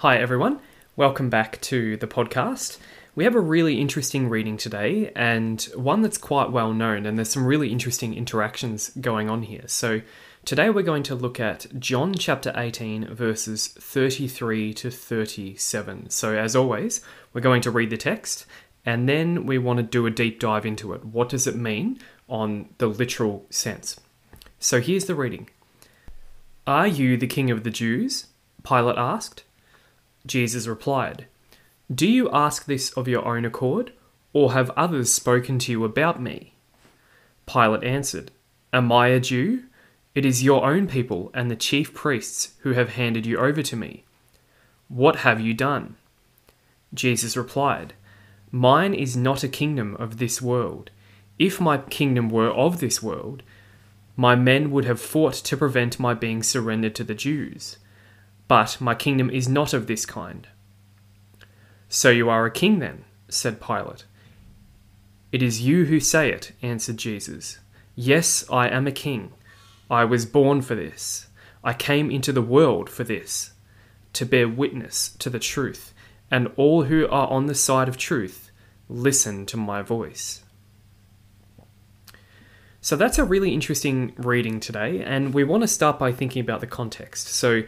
Hi, everyone. Welcome back to the podcast. We have a really interesting reading today and one that's quite well known, and there's some really interesting interactions going on here. So, today we're going to look at John chapter 18, verses 33 to 37. So, as always, we're going to read the text and then we want to do a deep dive into it. What does it mean on the literal sense? So, here's the reading Are you the king of the Jews? Pilate asked. Jesus replied, Do you ask this of your own accord, or have others spoken to you about me? Pilate answered, Am I a Jew? It is your own people and the chief priests who have handed you over to me. What have you done? Jesus replied, Mine is not a kingdom of this world. If my kingdom were of this world, my men would have fought to prevent my being surrendered to the Jews. But my kingdom is not of this kind. So you are a king then, said Pilate. It is you who say it, answered Jesus. Yes, I am a king. I was born for this. I came into the world for this, to bear witness to the truth, and all who are on the side of truth listen to my voice. So that's a really interesting reading today, and we want to start by thinking about the context. So,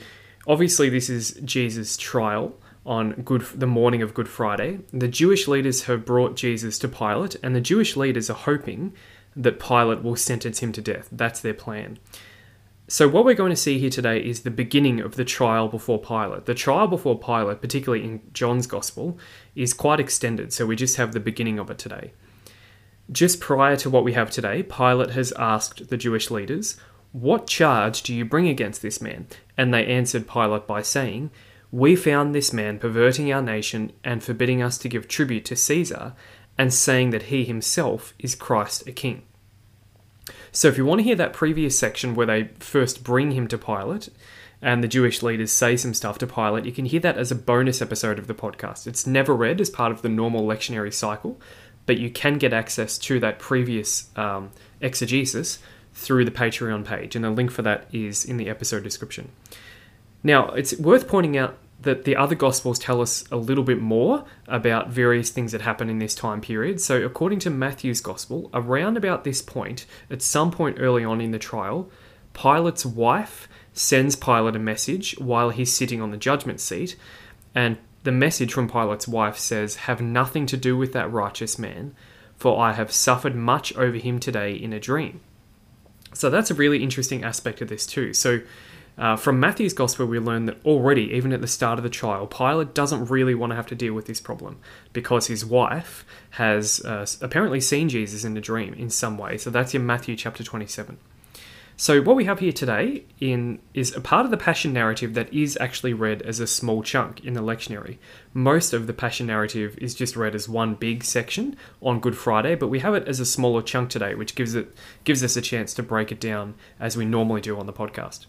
Obviously, this is Jesus' trial on good the morning of Good Friday. The Jewish leaders have brought Jesus to Pilate, and the Jewish leaders are hoping that Pilate will sentence him to death. That's their plan. So, what we're going to see here today is the beginning of the trial before Pilate. The trial before Pilate, particularly in John's Gospel, is quite extended, so we just have the beginning of it today. Just prior to what we have today, Pilate has asked the Jewish leaders, what charge do you bring against this man? And they answered Pilate by saying, We found this man perverting our nation and forbidding us to give tribute to Caesar, and saying that he himself is Christ a king. So, if you want to hear that previous section where they first bring him to Pilate and the Jewish leaders say some stuff to Pilate, you can hear that as a bonus episode of the podcast. It's never read as part of the normal lectionary cycle, but you can get access to that previous um, exegesis through the Patreon page, and the link for that is in the episode description. Now, it's worth pointing out that the other Gospels tell us a little bit more about various things that happen in this time period. So, according to Matthew's Gospel, around about this point, at some point early on in the trial, Pilate's wife sends Pilate a message while he's sitting on the judgment seat, and the message from Pilate's wife says, Have nothing to do with that righteous man, for I have suffered much over him today in a dream. So that's a really interesting aspect of this too. So uh, from Matthew's Gospel, we learn that already, even at the start of the trial, Pilate doesn't really want to have to deal with this problem because his wife has uh, apparently seen Jesus in a dream in some way. So that's in Matthew chapter 27. So what we have here today in is a part of the Passion narrative that is actually read as a small chunk in the lectionary. Most of the Passion narrative is just read as one big section on Good Friday, but we have it as a smaller chunk today, which gives it gives us a chance to break it down as we normally do on the podcast.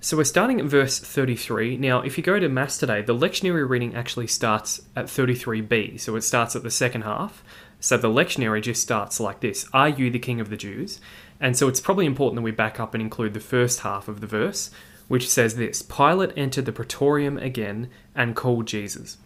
So we're starting at verse 33. Now, if you go to Mass today, the lectionary reading actually starts at 33b, so it starts at the second half. So the lectionary just starts like this Are you the King of the Jews? And so it's probably important that we back up and include the first half of the verse, which says this Pilate entered the praetorium again and called Jesus.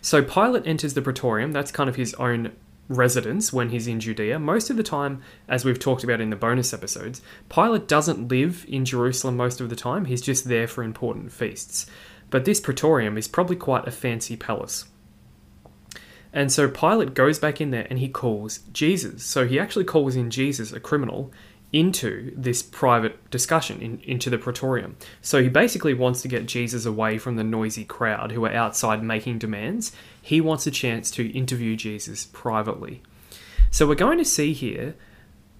So Pilate enters the praetorium, that's kind of his own residence when he's in Judea. Most of the time, as we've talked about in the bonus episodes, Pilate doesn't live in Jerusalem most of the time, he's just there for important feasts. But this praetorium is probably quite a fancy palace. And so Pilate goes back in there and he calls Jesus. So he actually calls in Jesus, a criminal, into this private discussion in, into the praetorium. So he basically wants to get Jesus away from the noisy crowd who are outside making demands. He wants a chance to interview Jesus privately. So we're going to see here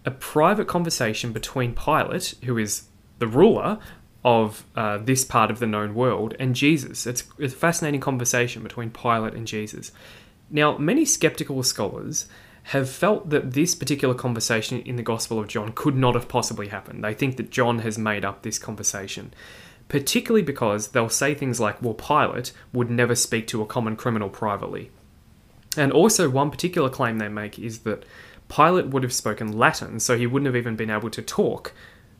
a private conversation between Pilate, who is the ruler of uh, this part of the known world, and Jesus. It's, it's a fascinating conversation between Pilate and Jesus. Now, many skeptical scholars have felt that this particular conversation in the Gospel of John could not have possibly happened. They think that John has made up this conversation, particularly because they'll say things like, well, Pilate would never speak to a common criminal privately. And also, one particular claim they make is that Pilate would have spoken Latin, so he wouldn't have even been able to talk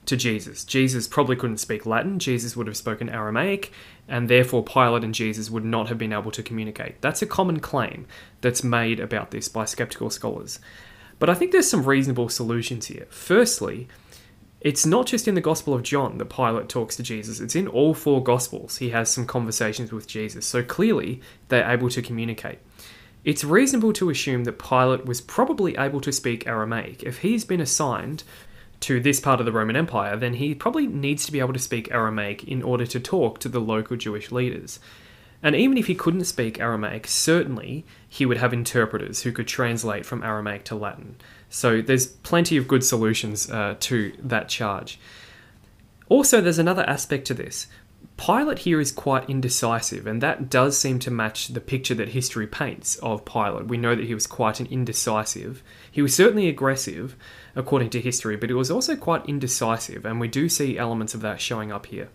to Jesus. Jesus probably couldn't speak Latin, Jesus would have spoken Aramaic, and therefore Pilate and Jesus would not have been able to communicate. That's a common claim that's made about this by skeptical scholars. But I think there's some reasonable solutions here. Firstly, it's not just in the Gospel of John that Pilate talks to Jesus, it's in all four Gospels. He has some conversations with Jesus, so clearly they're able to communicate. It's reasonable to assume that Pilate was probably able to speak Aramaic. If he's been assigned to this part of the Roman Empire, then he probably needs to be able to speak Aramaic in order to talk to the local Jewish leaders. And even if he couldn't speak Aramaic, certainly he would have interpreters who could translate from Aramaic to Latin. So there's plenty of good solutions uh, to that charge. Also, there's another aspect to this. Pilate here is quite indecisive, and that does seem to match the picture that history paints of Pilate. We know that he was quite an indecisive. He was certainly aggressive, according to history, but he was also quite indecisive, and we do see elements of that showing up here.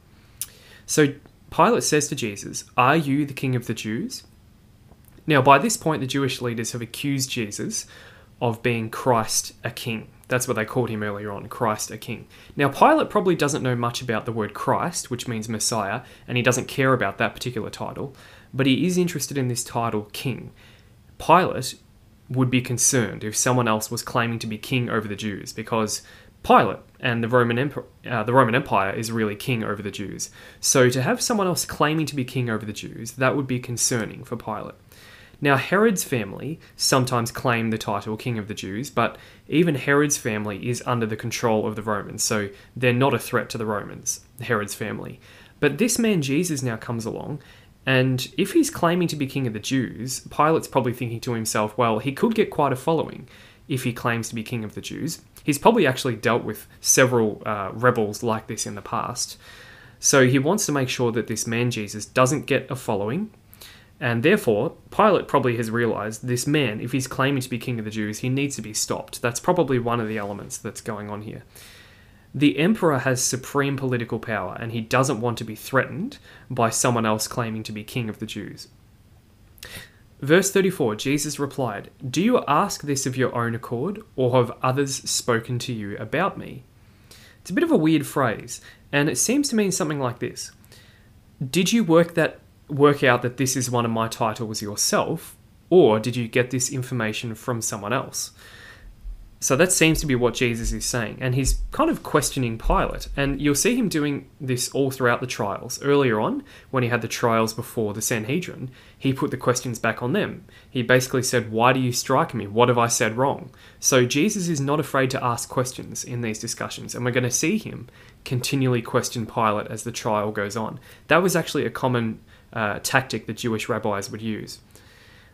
So Pilate says to Jesus, Are you the king of the Jews? Now, by this point, the Jewish leaders have accused Jesus of being Christ a king. That's what they called him earlier on, Christ a king. Now, Pilate probably doesn't know much about the word Christ, which means Messiah, and he doesn't care about that particular title, but he is interested in this title, king. Pilate would be concerned if someone else was claiming to be king over the Jews, because Pilate and the Roman, Emperor, uh, the Roman Empire is really king over the Jews. So to have someone else claiming to be king over the Jews, that would be concerning for Pilate. Now, Herod's family sometimes claim the title King of the Jews, but even Herod's family is under the control of the Romans, so they're not a threat to the Romans, Herod's family. But this man Jesus now comes along, and if he's claiming to be King of the Jews, Pilate's probably thinking to himself, well, he could get quite a following if he claims to be King of the Jews. He's probably actually dealt with several uh, rebels like this in the past. So he wants to make sure that this man Jesus doesn't get a following and therefore, Pilate probably has realized this man, if he's claiming to be king of the Jews, he needs to be stopped. That's probably one of the elements that's going on here. The emperor has supreme political power, and he doesn't want to be threatened by someone else claiming to be king of the Jews. Verse 34 Jesus replied, Do you ask this of your own accord, or have others spoken to you about me? It's a bit of a weird phrase, and it seems to mean something like this Did you work that work out that this is one of my titles yourself, or did you get this information from someone else? So that seems to be what Jesus is saying, and he's kind of questioning Pilate. And you'll see him doing this all throughout the trials. Earlier on, when he had the trials before the Sanhedrin, he put the questions back on them. He basically said, Why do you strike me? What have I said wrong? So Jesus is not afraid to ask questions in these discussions, and we're going to see him continually question Pilate as the trial goes on. That was actually a common uh, tactic that Jewish rabbis would use.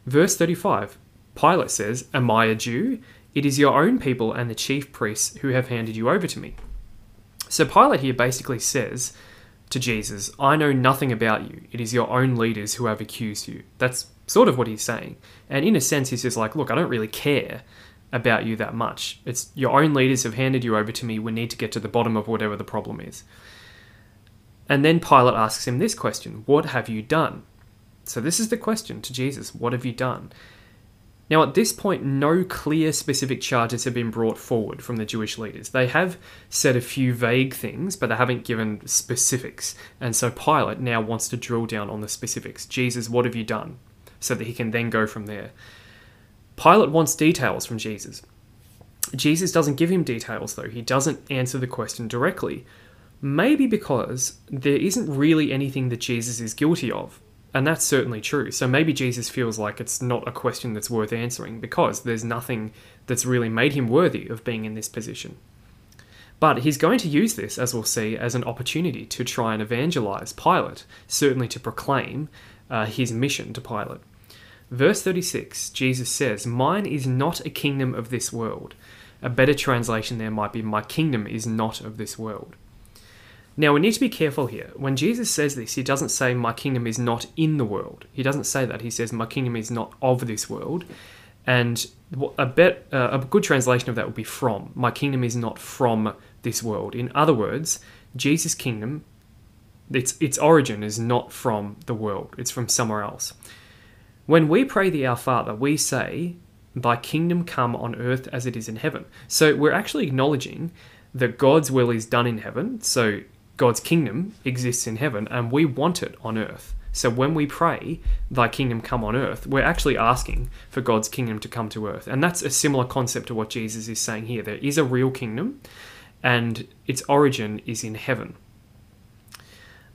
Verse 35 Pilate says, Am I a Jew? It is your own people and the chief priests who have handed you over to me. So Pilate here basically says to Jesus, I know nothing about you. It is your own leaders who have accused you. That's sort of what he's saying. And in a sense, he's just like, Look, I don't really care about you that much. It's your own leaders have handed you over to me. We need to get to the bottom of whatever the problem is. And then Pilate asks him this question What have you done? So, this is the question to Jesus What have you done? Now, at this point, no clear specific charges have been brought forward from the Jewish leaders. They have said a few vague things, but they haven't given specifics. And so Pilate now wants to drill down on the specifics. Jesus, what have you done? So that he can then go from there. Pilate wants details from Jesus. Jesus doesn't give him details, though. He doesn't answer the question directly. Maybe because there isn't really anything that Jesus is guilty of. And that's certainly true. So maybe Jesus feels like it's not a question that's worth answering because there's nothing that's really made him worthy of being in this position. But he's going to use this, as we'll see, as an opportunity to try and evangelize Pilate, certainly to proclaim uh, his mission to Pilate. Verse 36, Jesus says, Mine is not a kingdom of this world. A better translation there might be, My kingdom is not of this world. Now, we need to be careful here. When Jesus says this, he doesn't say, My kingdom is not in the world. He doesn't say that. He says, My kingdom is not of this world. And a, uh, a good translation of that would be from. My kingdom is not from this world. In other words, Jesus' kingdom, its, its origin is not from the world, it's from somewhere else. When we pray the Our Father, we say, Thy kingdom come on earth as it is in heaven. So we're actually acknowledging that God's will is done in heaven, so God's kingdom exists in heaven, and we want it on earth. So when we pray, Thy kingdom come on earth, we're actually asking for God's kingdom to come to earth. And that's a similar concept to what Jesus is saying here. There is a real kingdom, and its origin is in heaven.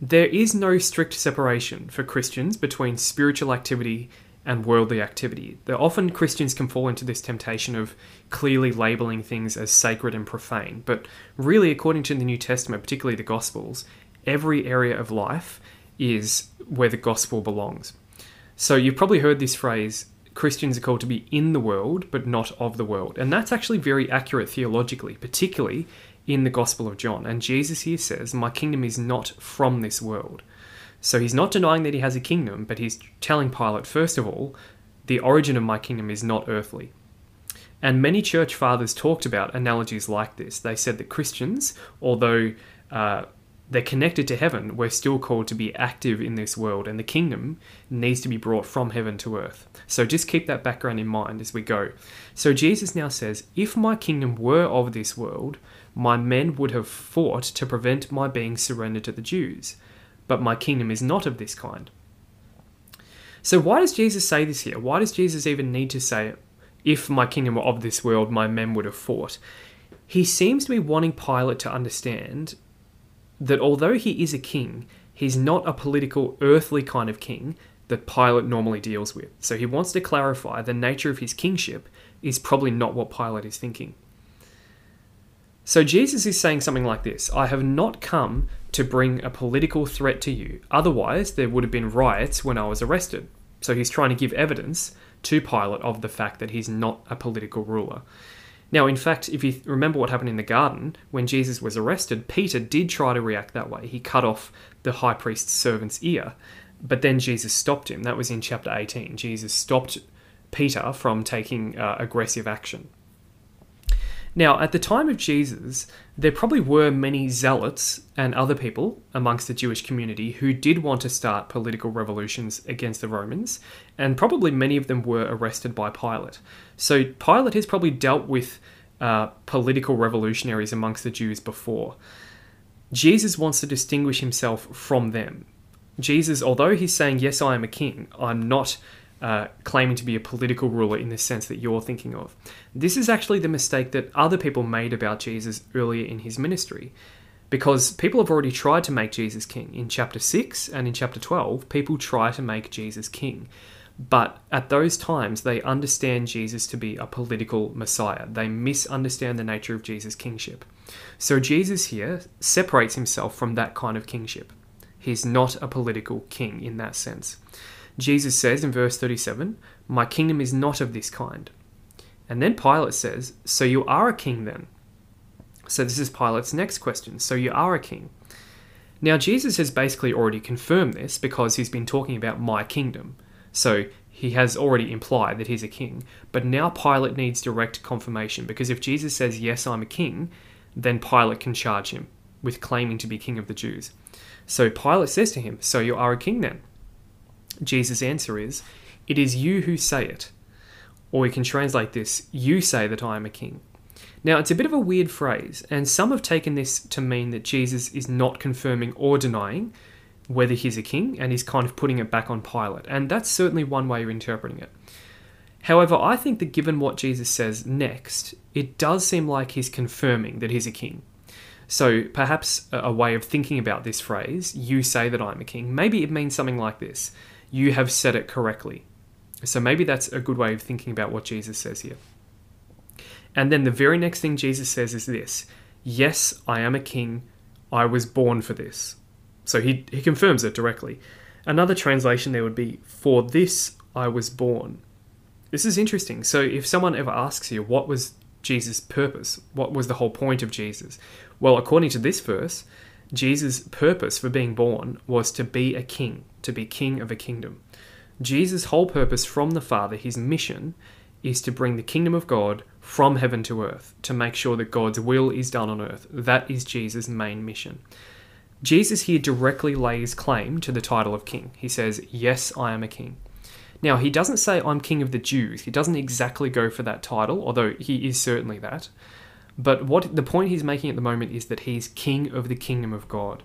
There is no strict separation for Christians between spiritual activity and worldly activity. That often Christians can fall into this temptation of clearly labeling things as sacred and profane. But really, according to the New Testament, particularly the Gospels, every area of life is where the gospel belongs. So you've probably heard this phrase Christians are called to be in the world, but not of the world. And that's actually very accurate theologically, particularly in the Gospel of John. And Jesus here says, My kingdom is not from this world. So he's not denying that he has a kingdom, but he's telling Pilate, first of all, the origin of my kingdom is not earthly. And many church fathers talked about analogies like this. They said that Christians, although uh, they're connected to heaven, we're still called to be active in this world, and the kingdom needs to be brought from heaven to earth. So just keep that background in mind as we go. So Jesus now says, If my kingdom were of this world, my men would have fought to prevent my being surrendered to the Jews. But my kingdom is not of this kind. So, why does Jesus say this here? Why does Jesus even need to say, If my kingdom were of this world, my men would have fought? He seems to be wanting Pilate to understand that although he is a king, he's not a political, earthly kind of king that Pilate normally deals with. So he wants to clarify the nature of his kingship is probably not what Pilate is thinking. So Jesus is saying something like this I have not come to bring a political threat to you, otherwise, there would have been riots when I was arrested. So he's trying to give evidence to Pilate of the fact that he's not a political ruler. Now, in fact, if you remember what happened in the garden, when Jesus was arrested, Peter did try to react that way. He cut off the high priest's servant's ear, but then Jesus stopped him. That was in chapter 18. Jesus stopped Peter from taking uh, aggressive action. Now, at the time of Jesus, there probably were many zealots and other people amongst the Jewish community who did want to start political revolutions against the Romans, and probably many of them were arrested by Pilate. So, Pilate has probably dealt with uh, political revolutionaries amongst the Jews before. Jesus wants to distinguish himself from them. Jesus, although he's saying, Yes, I am a king, I'm not uh, claiming to be a political ruler in the sense that you're thinking of. This is actually the mistake that other people made about Jesus earlier in his ministry. Because people have already tried to make Jesus king. In chapter 6 and in chapter 12, people try to make Jesus king. But at those times, they understand Jesus to be a political Messiah. They misunderstand the nature of Jesus' kingship. So Jesus here separates himself from that kind of kingship. He's not a political king in that sense. Jesus says in verse 37, My kingdom is not of this kind. And then Pilate says, So you are a king then? So this is Pilate's next question. So you are a king. Now, Jesus has basically already confirmed this because he's been talking about my kingdom. So he has already implied that he's a king. But now Pilate needs direct confirmation because if Jesus says, Yes, I'm a king, then Pilate can charge him with claiming to be king of the Jews. So Pilate says to him, So you are a king then? Jesus' answer is, It is you who say it. Or we can translate this, You say that I am a king. Now, it's a bit of a weird phrase, and some have taken this to mean that Jesus is not confirming or denying whether he's a king, and he's kind of putting it back on Pilate. And that's certainly one way of interpreting it. However, I think that given what Jesus says next, it does seem like he's confirming that he's a king. So perhaps a way of thinking about this phrase, you say that I'm a king, maybe it means something like this you have said it correctly. So maybe that's a good way of thinking about what Jesus says here. And then the very next thing Jesus says is this Yes, I am a king. I was born for this. So he, he confirms it directly. Another translation there would be, For this I was born. This is interesting. So if someone ever asks you, What was Jesus' purpose? What was the whole point of Jesus? Well, according to this verse, Jesus' purpose for being born was to be a king, to be king of a kingdom. Jesus' whole purpose from the Father, his mission, is to bring the kingdom of God from heaven to earth, to make sure that God's will is done on earth. That is Jesus' main mission. Jesus here directly lays claim to the title of king. He says, Yes, I am a king. Now, he doesn't say, I'm king of the Jews. He doesn't exactly go for that title, although he is certainly that. But what the point he's making at the moment is that he's king of the kingdom of God.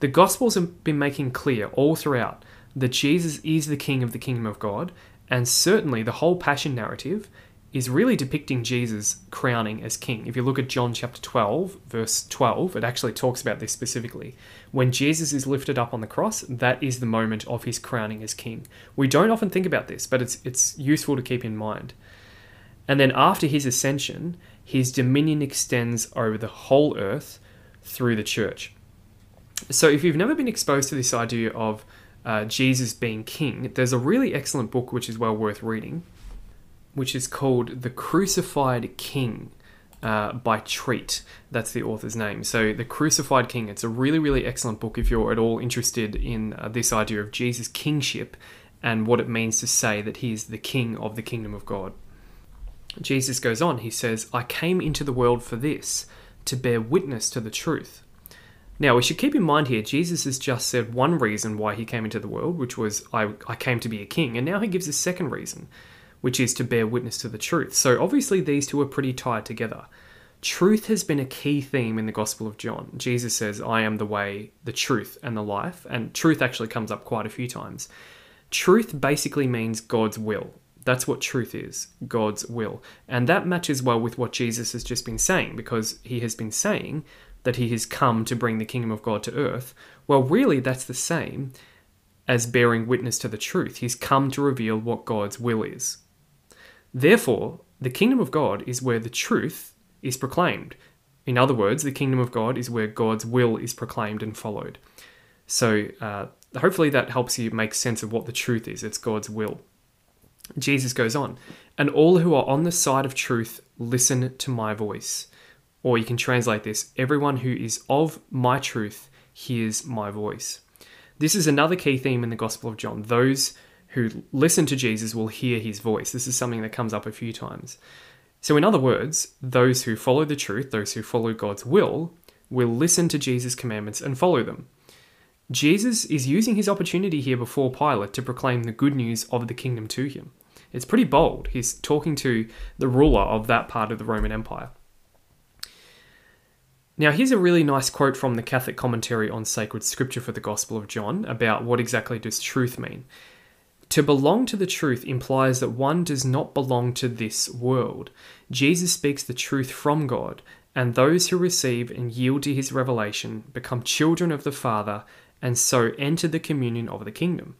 The Gospels have been making clear all throughout that Jesus is the king of the kingdom of God, and certainly the whole passion narrative is really depicting Jesus crowning as king. If you look at John chapter 12, verse 12, it actually talks about this specifically. When Jesus is lifted up on the cross, that is the moment of his crowning as king. We don't often think about this, but it's it's useful to keep in mind. And then after his ascension, his dominion extends over the whole earth through the church. So if you've never been exposed to this idea of uh, Jesus being king, there's a really excellent book which is well worth reading which is called The Crucified King uh, by Treat. That's the author's name. So, The Crucified King, it's a really, really excellent book if you're at all interested in uh, this idea of Jesus' kingship and what it means to say that he is the king of the kingdom of God. Jesus goes on, he says, I came into the world for this, to bear witness to the truth. Now, we should keep in mind here, Jesus has just said one reason why he came into the world, which was, I, I came to be a king, and now he gives a second reason which is to bear witness to the truth. So obviously, these two are pretty tied together. Truth has been a key theme in the Gospel of John. Jesus says, I am the way, the truth, and the life. And truth actually comes up quite a few times. Truth basically means God's will. That's what truth is God's will. And that matches well with what Jesus has just been saying, because he has been saying that he has come to bring the kingdom of God to earth. Well, really, that's the same as bearing witness to the truth. He's come to reveal what God's will is. Therefore, the kingdom of God is where the truth is proclaimed. In other words, the kingdom of God is where God's will is proclaimed and followed. So, uh, hopefully, that helps you make sense of what the truth is. It's God's will. Jesus goes on, and all who are on the side of truth listen to my voice. Or you can translate this everyone who is of my truth hears my voice. This is another key theme in the Gospel of John. Those who listen to Jesus will hear his voice. This is something that comes up a few times. So, in other words, those who follow the truth, those who follow God's will, will listen to Jesus' commandments and follow them. Jesus is using his opportunity here before Pilate to proclaim the good news of the kingdom to him. It's pretty bold. He's talking to the ruler of that part of the Roman Empire. Now, here's a really nice quote from the Catholic commentary on sacred scripture for the Gospel of John about what exactly does truth mean. To belong to the truth implies that one does not belong to this world. Jesus speaks the truth from God, and those who receive and yield to his revelation become children of the Father and so enter the communion of the kingdom.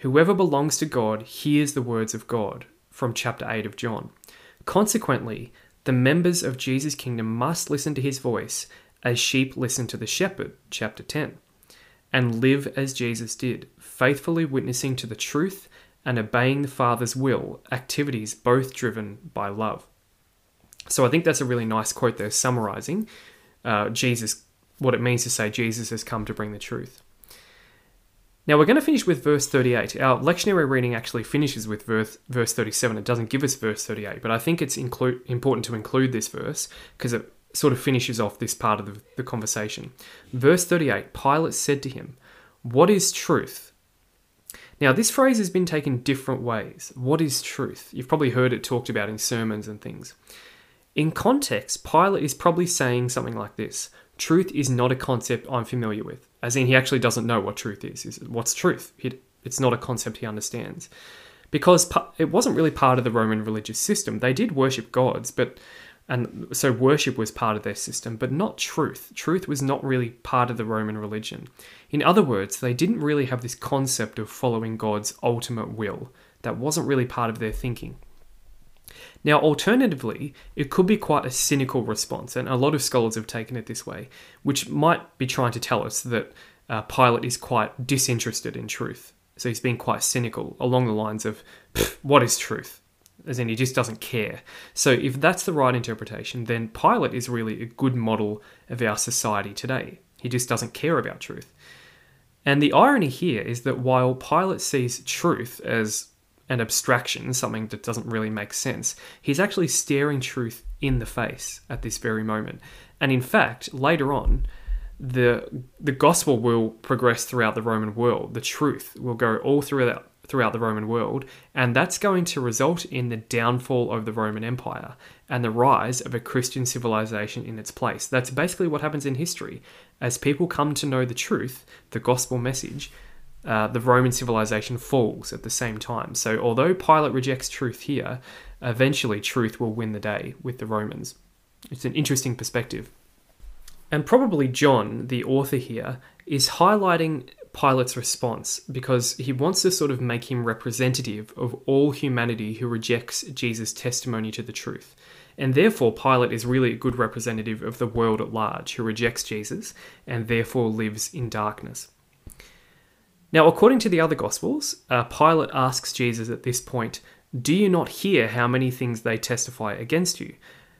Whoever belongs to God hears the words of God, from chapter 8 of John. Consequently, the members of Jesus' kingdom must listen to his voice as sheep listen to the shepherd, chapter 10 and live as Jesus did, faithfully witnessing to the truth and obeying the Father's will, activities both driven by love. So I think that's a really nice quote there, summarizing uh, Jesus, what it means to say Jesus has come to bring the truth. Now we're going to finish with verse 38. Our lectionary reading actually finishes with verse, verse 37. It doesn't give us verse 38, but I think it's important to include this verse because it sort of finishes off this part of the, the conversation. Verse 38 Pilate said to him, What is truth? Now, this phrase has been taken different ways. What is truth? You've probably heard it talked about in sermons and things. In context, Pilate is probably saying something like this Truth is not a concept I'm familiar with. As in, he actually doesn't know what truth is. What's truth? It's not a concept he understands. Because it wasn't really part of the Roman religious system. They did worship gods, but and so worship was part of their system, but not truth. Truth was not really part of the Roman religion. In other words, they didn't really have this concept of following God's ultimate will. That wasn't really part of their thinking. Now, alternatively, it could be quite a cynical response, and a lot of scholars have taken it this way, which might be trying to tell us that uh, Pilate is quite disinterested in truth. So he's being quite cynical along the lines of, what is truth? as in he just doesn't care. So if that's the right interpretation, then Pilate is really a good model of our society today. He just doesn't care about truth. And the irony here is that while Pilate sees truth as an abstraction, something that doesn't really make sense, he's actually staring truth in the face at this very moment. And in fact, later on, the the gospel will progress throughout the Roman world. The truth will go all throughout throughout the Roman world, and that's going to result in the downfall of the Roman Empire and the rise of a Christian civilization in its place. That's basically what happens in history. As people come to know the truth, the gospel message, uh, the Roman civilization falls at the same time. So, although Pilate rejects truth here, eventually truth will win the day with the Romans. It's an interesting perspective. And probably John, the author here, is highlighting Pilate's response because he wants to sort of make him representative of all humanity who rejects Jesus' testimony to the truth. And therefore, Pilate is really a good representative of the world at large who rejects Jesus and therefore lives in darkness. Now, according to the other Gospels, uh, Pilate asks Jesus at this point, Do you not hear how many things they testify against you?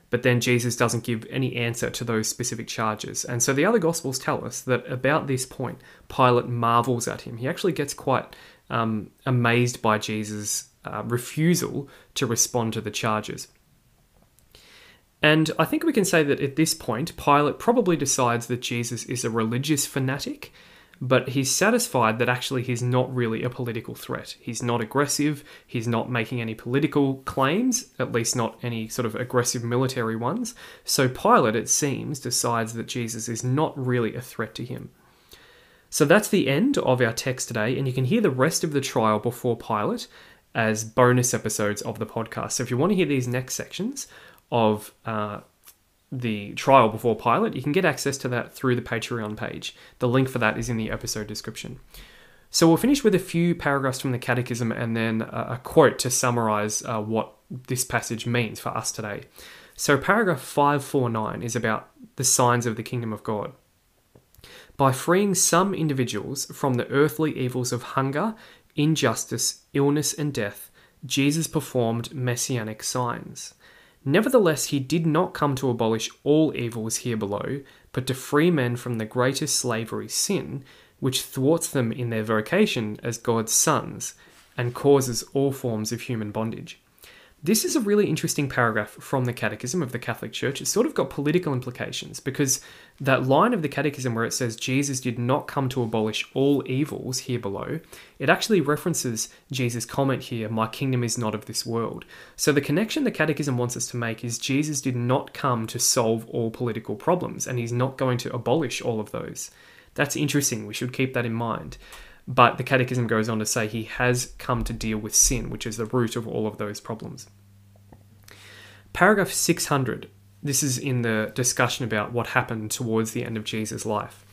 But then Jesus doesn't give any answer to those specific charges. And so the other Gospels tell us that about this point, Pilate marvels at him. He actually gets quite um, amazed by Jesus' uh, refusal to respond to the charges. And I think we can say that at this point, Pilate probably decides that Jesus is a religious fanatic but he's satisfied that actually he's not really a political threat. He's not aggressive, he's not making any political claims, at least not any sort of aggressive military ones. So Pilate, it seems, decides that Jesus is not really a threat to him. So that's the end of our text today, and you can hear the rest of the trial before Pilate as bonus episodes of the podcast. So if you want to hear these next sections of uh, the trial before Pilate, you can get access to that through the Patreon page. The link for that is in the episode description. So we'll finish with a few paragraphs from the Catechism and then a, quote to summarize uh, what this passage means for us today. So, paragraph 549 is about the signs of the kingdom of God. By freeing some individuals from the earthly evils of hunger, injustice, illness, and death, Jesus performed messianic signs. Nevertheless, he did not come to abolish all evils here below, but to free men from the greatest slavery, sin, which thwarts them in their vocation as God's sons and causes all forms of human bondage. This is a really interesting paragraph from the Catechism of the Catholic Church. It's sort of got political implications because that line of the Catechism where it says Jesus did not come to abolish all evils here below, it actually references Jesus' comment here, My kingdom is not of this world. So the connection the Catechism wants us to make is Jesus did not come to solve all political problems, and he's not going to abolish all of those. That's interesting. We should keep that in mind. But the Catechism goes on to say he has come to deal with sin, which is the root of all of those problems. Paragraph 600. This is in the discussion about what happened towards the end of Jesus' life.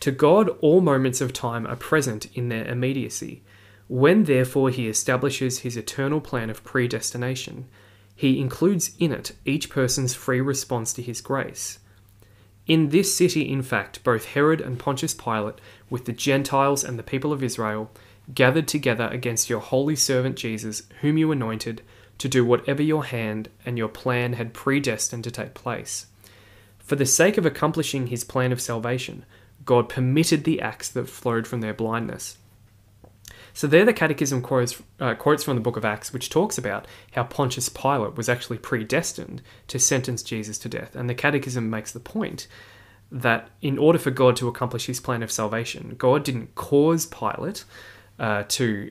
To God, all moments of time are present in their immediacy. When, therefore, he establishes his eternal plan of predestination, he includes in it each person's free response to his grace. In this city, in fact, both Herod and Pontius Pilate, with the Gentiles and the people of Israel, gathered together against your holy servant Jesus, whom you anointed, to do whatever your hand and your plan had predestined to take place. For the sake of accomplishing his plan of salvation, God permitted the acts that flowed from their blindness. So there, the Catechism quotes, uh, quotes from the book of Acts, which talks about how Pontius Pilate was actually predestined to sentence Jesus to death. And the Catechism makes the point that in order for God to accomplish his plan of salvation, God didn't cause Pilate uh, to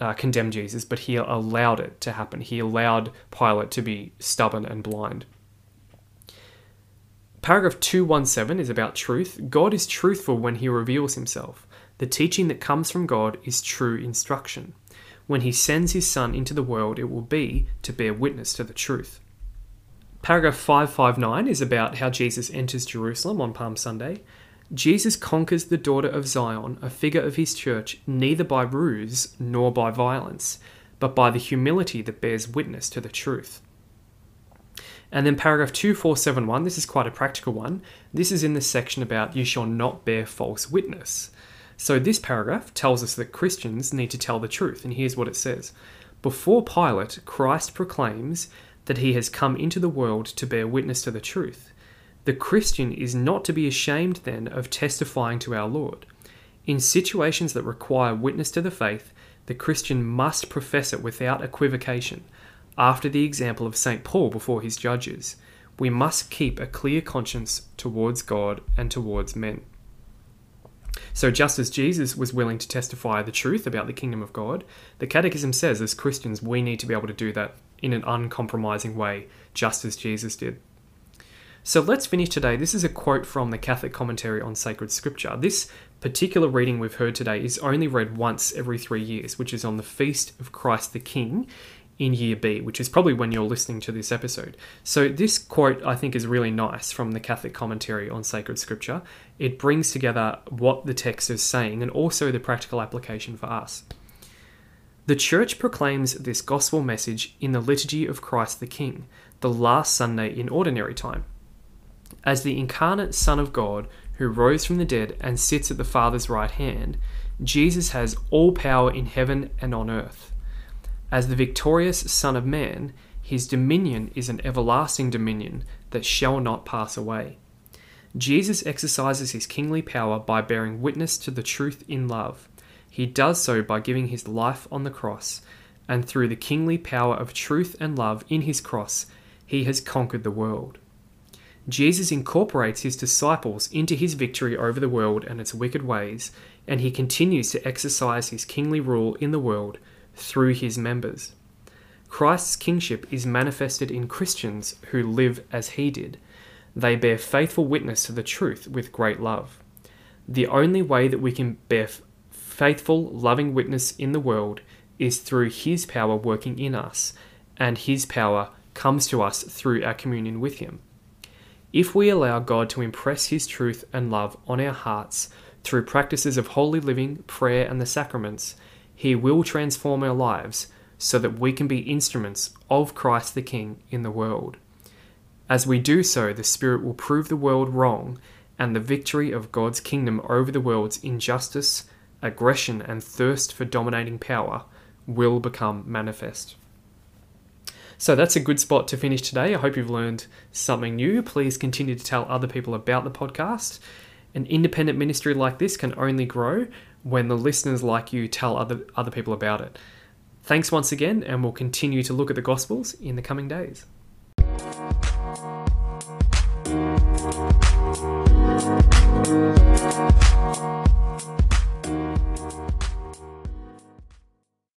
uh, condemn Jesus, but he allowed it to happen. He allowed Pilate to be stubborn and blind. Paragraph 217 is about truth. God is truthful when he reveals himself. The teaching that comes from God is true instruction. When he sends his Son into the world, it will be to bear witness to the truth. Paragraph 559 is about how Jesus enters Jerusalem on Palm Sunday. Jesus conquers the daughter of Zion, a figure of his church, neither by ruse nor by violence, but by the humility that bears witness to the truth. And then paragraph 2471, this is quite a practical one. This is in the section about you shall not bear false witness. So this paragraph tells us that Christians need to tell the truth, and here's what it says. Before Pilate, Christ proclaims that he has come into the world to bear witness to the truth. The Christian is not to be ashamed then of testifying to our Lord. In situations that require witness to the faith, the Christian must profess it without equivocation, after the example of St. Paul before his judges. We must keep a clear conscience towards God and towards men. So, just as Jesus was willing to testify the truth about the kingdom of God, the Catechism says as Christians we need to be able to do that in an uncompromising way, just as Jesus did. So let's finish today. This is a quote from the Catholic Commentary on Sacred Scripture. This particular reading we've heard today is only read once every three years, which is on the Feast of Christ the King in year B, which is probably when you're listening to this episode. So, this quote I think is really nice from the Catholic Commentary on Sacred Scripture. It brings together what the text is saying and also the practical application for us. The Church proclaims this gospel message in the Liturgy of Christ the King, the last Sunday in Ordinary Time. As the incarnate Son of God who rose from the dead and sits at the Father's right hand, Jesus has all power in heaven and on earth. As the victorious Son of Man, his dominion is an everlasting dominion that shall not pass away. Jesus exercises his kingly power by bearing witness to the truth in love. He does so by giving his life on the cross, and through the kingly power of truth and love in his cross, he has conquered the world. Jesus incorporates his disciples into his victory over the world and its wicked ways, and he continues to exercise his kingly rule in the world through his members. Christ's kingship is manifested in Christians who live as he did. They bear faithful witness to the truth with great love. The only way that we can bear faithful, loving witness in the world is through his power working in us, and his power comes to us through our communion with him. If we allow God to impress His truth and love on our hearts through practices of holy living, prayer, and the sacraments, He will transform our lives so that we can be instruments of Christ the King in the world. As we do so, the Spirit will prove the world wrong, and the victory of God's kingdom over the world's injustice, aggression, and thirst for dominating power will become manifest. So that's a good spot to finish today. I hope you've learned something new. Please continue to tell other people about the podcast. An independent ministry like this can only grow when the listeners like you tell other, other people about it. Thanks once again, and we'll continue to look at the Gospels in the coming days.